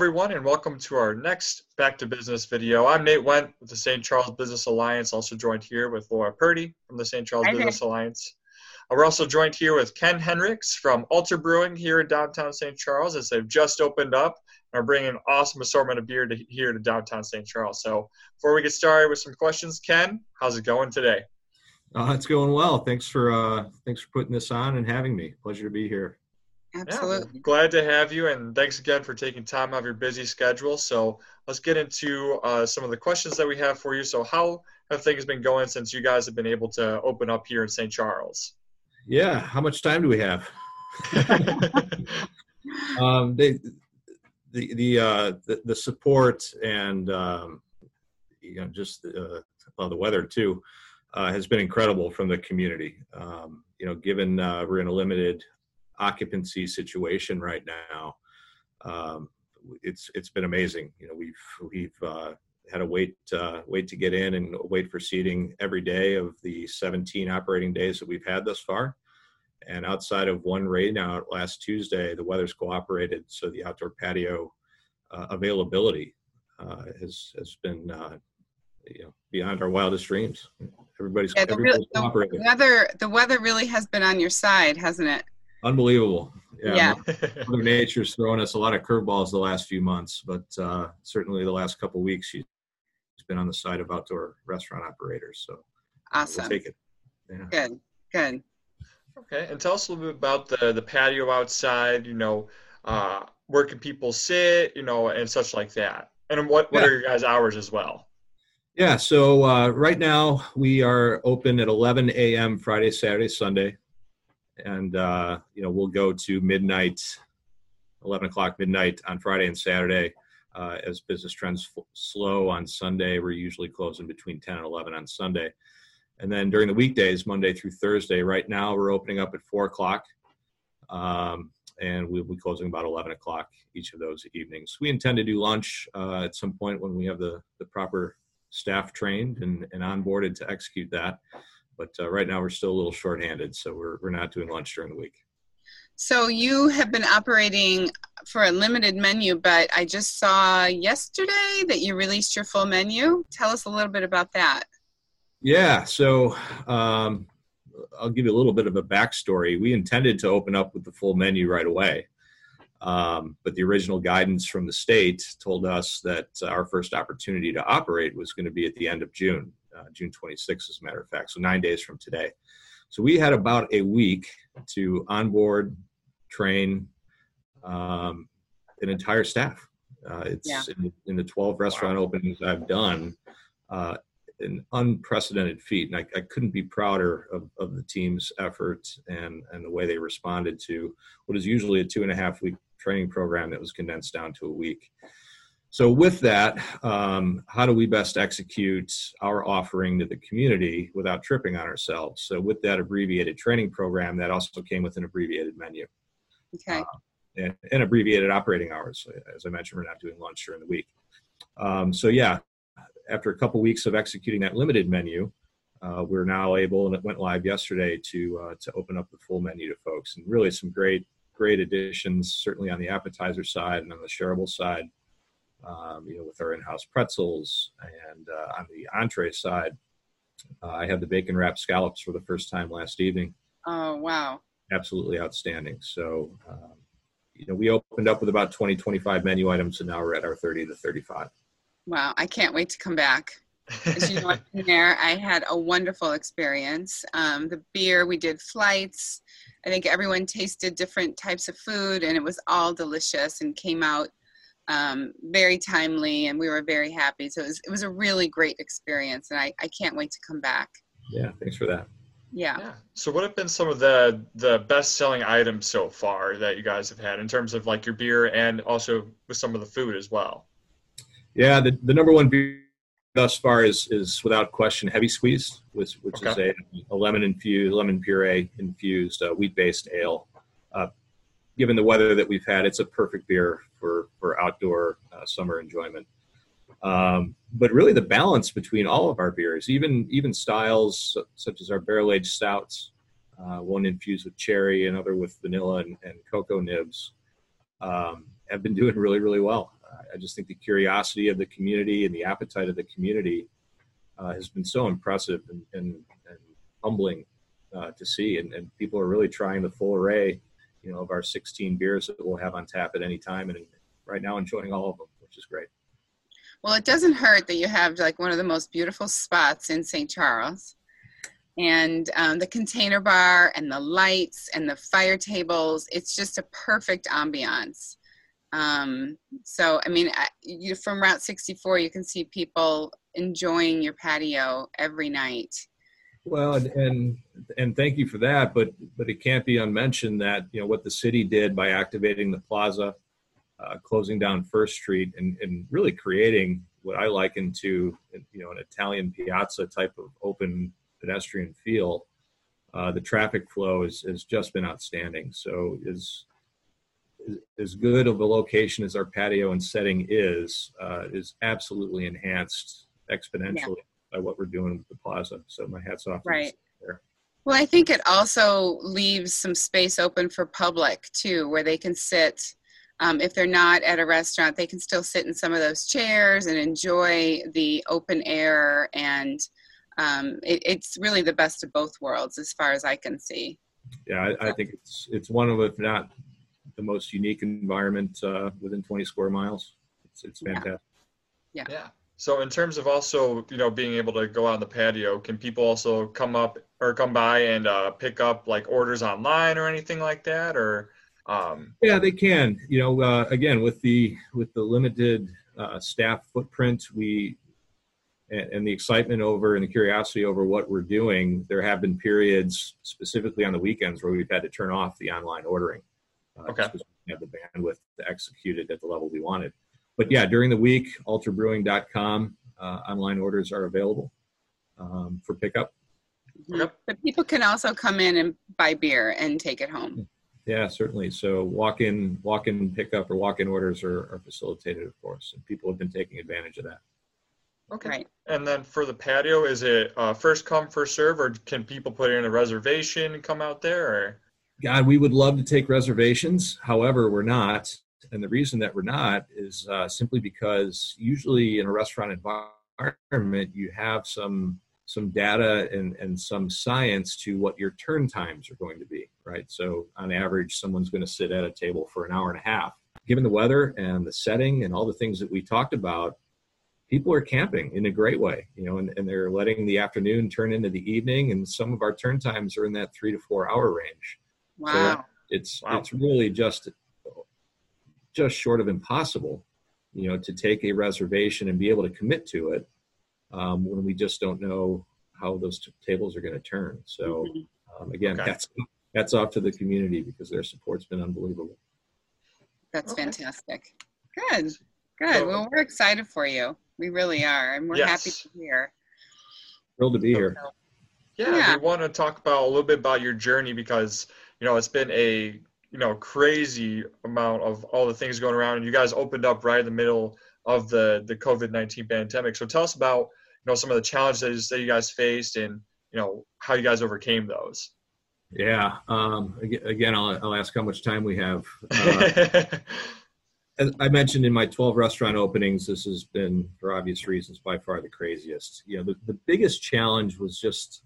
everyone, and welcome to our next Back to Business video. I'm Nate Went with the St. Charles Business Alliance, also joined here with Laura Purdy from the St. Charles Hi, Business Alliance. Uh, We're also joined here with Ken Hendricks from Alter Brewing here in downtown St. Charles, as they've just opened up and are bringing an awesome assortment of beer to, here to downtown St. Charles. So, before we get started with some questions, Ken, how's it going today? Uh, it's going well. Thanks for uh, thanks for putting this on and having me. Pleasure to be here. Absolutely. Yeah, glad to have you, and thanks again for taking time out of your busy schedule. So let's get into uh, some of the questions that we have for you. So, how have things been going since you guys have been able to open up here in St. Charles? Yeah. How much time do we have? um, they, the the, uh, the the support and um, you know just the, uh, the weather too uh, has been incredible from the community. Um, you know, given uh, we're in a limited occupancy situation right now, um, it's it's been amazing. You know, we've we've uh, had to wait uh, wait to get in and wait for seating every day of the 17 operating days that we've had thus far. And outside of one rain out last Tuesday, the weather's cooperated, so the outdoor patio uh, availability uh, has has been uh, you know beyond our wildest dreams. Everybody's, Yeah, the, real- everybody's the weather, the weather really has been on your side, hasn't it? Unbelievable. Yeah. Mother Nature's thrown us a lot of curveballs the last few months, but uh, certainly the last couple weeks she's been on the side of outdoor restaurant operators. So Awesome. we'll take it. Yeah. Good. Good. okay, and tell us a little bit about the the patio outside. You know, uh, where can people sit? You know, and such like that. And what what Yeah. are your guys' hours as well? Yeah. So uh, right now we are open at 11 a.m. Friday, Saturday, Sunday, and uh, you know we'll go to midnight, 11 o'clock midnight on Friday and Saturday. Uh, as business trends f- slow on Sunday, we're usually closing between 10 and 11 on Sunday. And then during the weekdays, Monday through Thursday, right now we're opening up at 4 o'clock. Um, and we'll be closing about 11 o'clock each of those evenings. We intend to do lunch uh, at some point when we have the, the proper staff trained and, and onboarded to execute that. But uh, right now we're still a little shorthanded, so we're, we're not doing lunch during the week. So you have been operating for a limited menu, but I just saw yesterday that you released your full menu. Tell us a little bit about that. Yeah, so um, I'll give you a little bit of a backstory. We intended to open up with the full menu right away, um, but the original guidance from the state told us that our first opportunity to operate was going to be at the end of June, uh, June 26th, as a matter of fact, so nine days from today. So we had about a week to onboard, train um, an entire staff. Uh, it's Yeah. in, the, in the 12 restaurant openings I've done. Uh, an unprecedented feat, and I, I couldn't be prouder of, of the team's effort and, and the way they responded to what is usually a two and a half week training program that was condensed down to a week. So, with that, um, how do we best execute our offering to the community without tripping on ourselves? So, with that abbreviated training program, that also came with an abbreviated menu Okay. and, and abbreviated operating hours. As I mentioned, we're not doing lunch during the week. Um, so yeah, after a couple weeks of executing that limited menu, uh, we're now able, and it went live yesterday, to uh, to open up the full menu to folks, and really some great great additions, certainly on the appetizer side and on the shareable side. Um, you know, with our in-house pretzels, and uh, on the entree side, uh, I had the bacon wrapped scallops for the first time last evening Oh, wow. absolutely outstanding. So, um, you know, we opened up with about 20, 25 menu items, and now we're at our 30 to 35. Wow. I can't wait to come back. As you know, there, I had a wonderful experience. Um, the beer, we did flights. I think everyone tasted different types of food, and it was all delicious and came out um, very timely, and we were very happy. So it was, it was a really great experience, and I, I can't wait to come back. Yeah, thanks for that. Yeah. Yeah. So, what have been some of the the best selling items so far that you guys have had in terms of like your beer and also with some of the food as well? Yeah, the, the number one beer thus far is is without question heavy squeezed, which which is a, a lemon infused, lemon puree infused uh, wheat based ale. Given the weather that we've had, it's a perfect beer for for outdoor uh, summer enjoyment. Um, but really, the balance between all of our beers, even even styles such as our barrel aged stouts, uh, one infused with cherry, another with vanilla and, and cocoa nibs, um, have been doing really really well. I just think the curiosity of the community and the appetite of the community uh, has been so impressive and, and, and humbling uh, to see. And, and, people are really trying the full array, you know, of our 16 beers that we'll have on tap at any time, and right now enjoying all of them, which is great. Well, it doesn't hurt that you have like one of the most beautiful spots in St. Charles. And um, the container bar and the lights and the fire tables, it's just a perfect ambiance. Um, so, I mean, you, from Route 64, you can see people enjoying your patio every night. Well, and, and and thank you for that, but but it can't be unmentioned that you know what the city did by activating the plaza, uh, closing down First Street, and and really creating what I liken to you know an Italian piazza type of open pedestrian feel. Uh, the traffic flow has, has just been outstanding. So is as good of a location as our patio and setting is, uh, is absolutely enhanced exponentially. By what we're doing with the plaza. So my hats off. Right. There. Well, I think it also leaves some space open for public too, where they can sit. Um, if they're not at a restaurant, they can still sit in some of those chairs and enjoy the open air. And um, it, it's really the best of both worlds, as far as I can see. Yeah, I, I think it's it's one of, if not the most unique environment uh, within 20 square miles. It's, it's fantastic. Yeah. yeah. So in terms of also, you know, being able to go out on the patio, can people also come up or come by and uh, pick up like orders online or anything like that, or? Um... Yeah, they can. You know, uh, again with the with the limited uh, staff footprint, we and, and the excitement over and the curiosity over what we're doing. There have been periods, specifically on the weekends, where we've had to turn off the online ordering. Uh, okay. We have the bandwidth to execute it at the level we wanted. But yeah, during the week, alterbrewing.com uh, online orders are available um, for pickup. Mm-hmm. Yep. But people can also come in and buy beer and take it home. Yeah, certainly. So walk-in, walk-in pickup or walk-in orders are, are facilitated, of course, and people have been taking advantage of that. Okay. Right. And then for the patio, is it uh, first come, first serve, or can people put in a reservation and come out there? Or? God, we would love to take reservations. However, we're not. And the reason that we're not is uh, simply because usually in a restaurant environment, you have some some data and, and some science to what your turn times are going to be, right? So on average, someone's going to sit at a table for an hour and a half. Given the weather and the setting and all the things that we talked about, people are camping in a great way, you know, and, and they're letting the afternoon turn into the evening, and some of our turn times are in that three to four hour range. Wow. So it's wow. it's really just just short of impossible, you know, to take a reservation and be able to commit to it um, when we just don't know how those t- tables are going to turn. So mm-hmm. um, again, okay. that's that's off to the community because their support's been unbelievable. That's okay. fantastic. Good, good. well, we're excited for you. We really are, and we're yes. happy to hear. Thrilled to be here. Yeah, yeah, we want to talk about a little bit about your journey because you know, it's been a you know crazy amount of all the things going around, and you guys opened up right in the middle of the the COVID nineteen pandemic. So tell us about you know some of the challenges that you guys faced, and you know how you guys overcame those. Yeah. Um, again, I'll, I'll ask how much time we have. Uh, as I mentioned in my 12 restaurant openings, this has been, for obvious reasons, by far the craziest. You know, the, the biggest challenge was just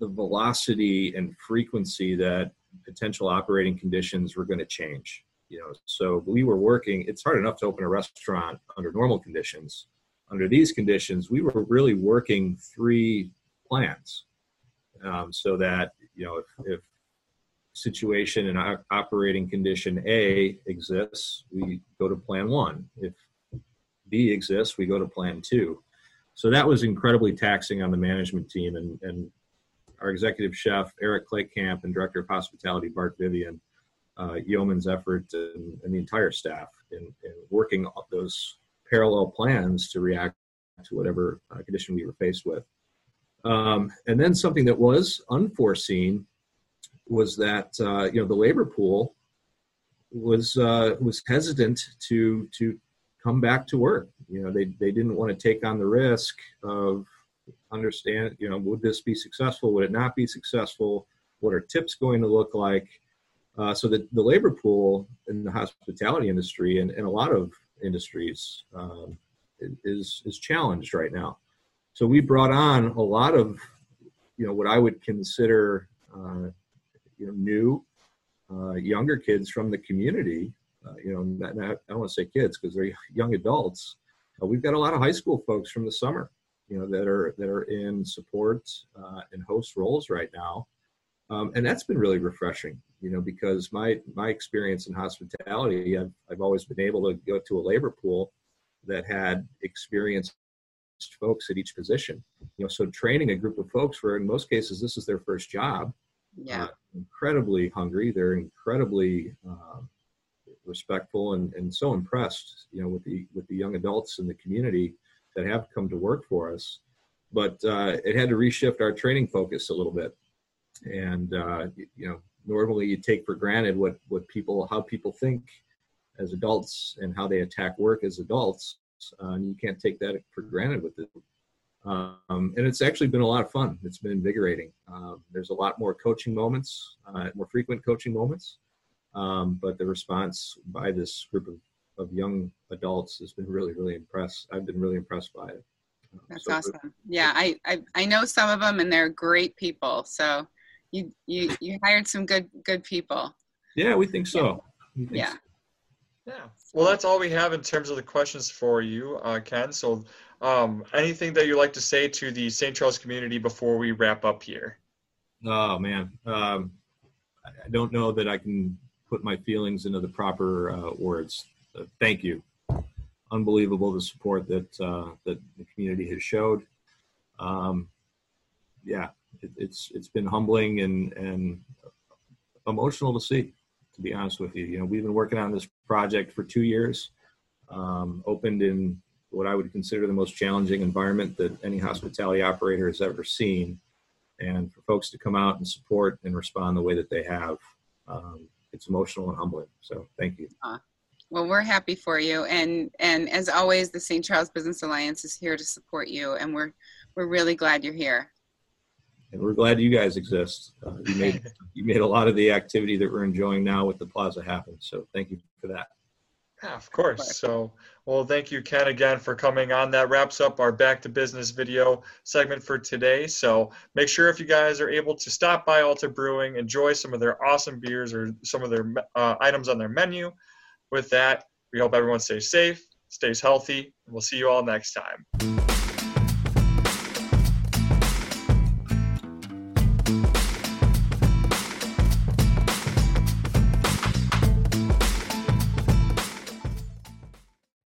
the velocity and frequency that potential operating conditions were going to change. You know, so we were working. It's hard enough to open a restaurant under normal conditions. Under these conditions, we were really working three plans, um, so that you know if, if situation and operating condition A exists, we go to plan one. If B exists, we go to plan two. So that was incredibly taxing on the management team, and, and our executive chef, Eric Claycamp, and director of hospitality, Bart Vivian, uh, yeoman's effort and, and, the entire staff in, in, working those parallel plans to react to whatever uh, condition we were faced with. Um, and then something that was unforeseen was that uh, you know the labor pool was uh, was hesitant to to come back to work. You know they they didn't want to take on the risk of understand, you know, would this be successful? Would it not be successful? What are tips going to look like? Uh, so that the labor pool in the hospitality industry and, and a lot of industries um, is is challenged right now. So we brought on a lot of, you know, what I would consider, uh, you know, new, uh, younger kids from the community. Uh, you know, not, not, I don't want to say kids because they're young adults. Uh, we've got a lot of high school folks from the summer, you know, that are that are in support uh, and host roles right now, um, and that's been really refreshing. You know, because my my experience in hospitality, I've I've always been able to go to a labor pool that had experienced folks at each position. You know, so training a group of folks where in most cases this is their first job. Yeah. Uh, incredibly hungry. They're incredibly uh, respectful and, and so impressed, you know, with the with the young adults in the community that have come to work for us. But uh, it had to reshift our training focus a little bit. And uh, you know, normally you take for granted what what people how people think as adults and how they attack work as adults. Uh, and you can't take that for granted with it. Um, and it's actually been a lot of fun. It's been invigorating. Um, there's a lot more coaching moments, uh, more frequent coaching moments. Um, but the response by this group of, of young adults has been really, really impressed. I've been really impressed by it. That's so awesome. Yeah, I, I I know some of them, and they're great people. So you you you hired some good good people. Yeah, we think so. Yeah. think yeah. so. Yeah. Well, that's all we have in terms of the questions for you, uh, Ken. So, um, anything that you'd like to say to the St. Charles community before we wrap up here? Oh man, um, I don't know that I can put my feelings into the proper uh, words. Thank you. Unbelievable the support that uh, that the community has showed. Um, yeah, it, it's it's been humbling and and emotional to see to be honest with you. You know, we've been working on this project for two years, um, opened in what I would consider the most challenging environment that any hospitality operator has ever seen. And for folks to come out and support and respond the way that they have, um, it's emotional and humbling. So thank you. Uh, well, we're happy for you, and and as always, the St. Charles Business Alliance is here to support you, and we're we're really glad you're here and we're glad you guys exist. Uh, you made you made a lot of the activity that we're enjoying now with the plaza happen. So thank you for that. Yeah, of course. So, well, thank you, Ken, again for coming on. That wraps up our back to business video segment for today. So, make sure if you guys are able to stop by Alter Brewing, enjoy some of their awesome beers or some of their uh, items on their menu. With that, we hope everyone stays safe, stays healthy, and we'll see you all next time.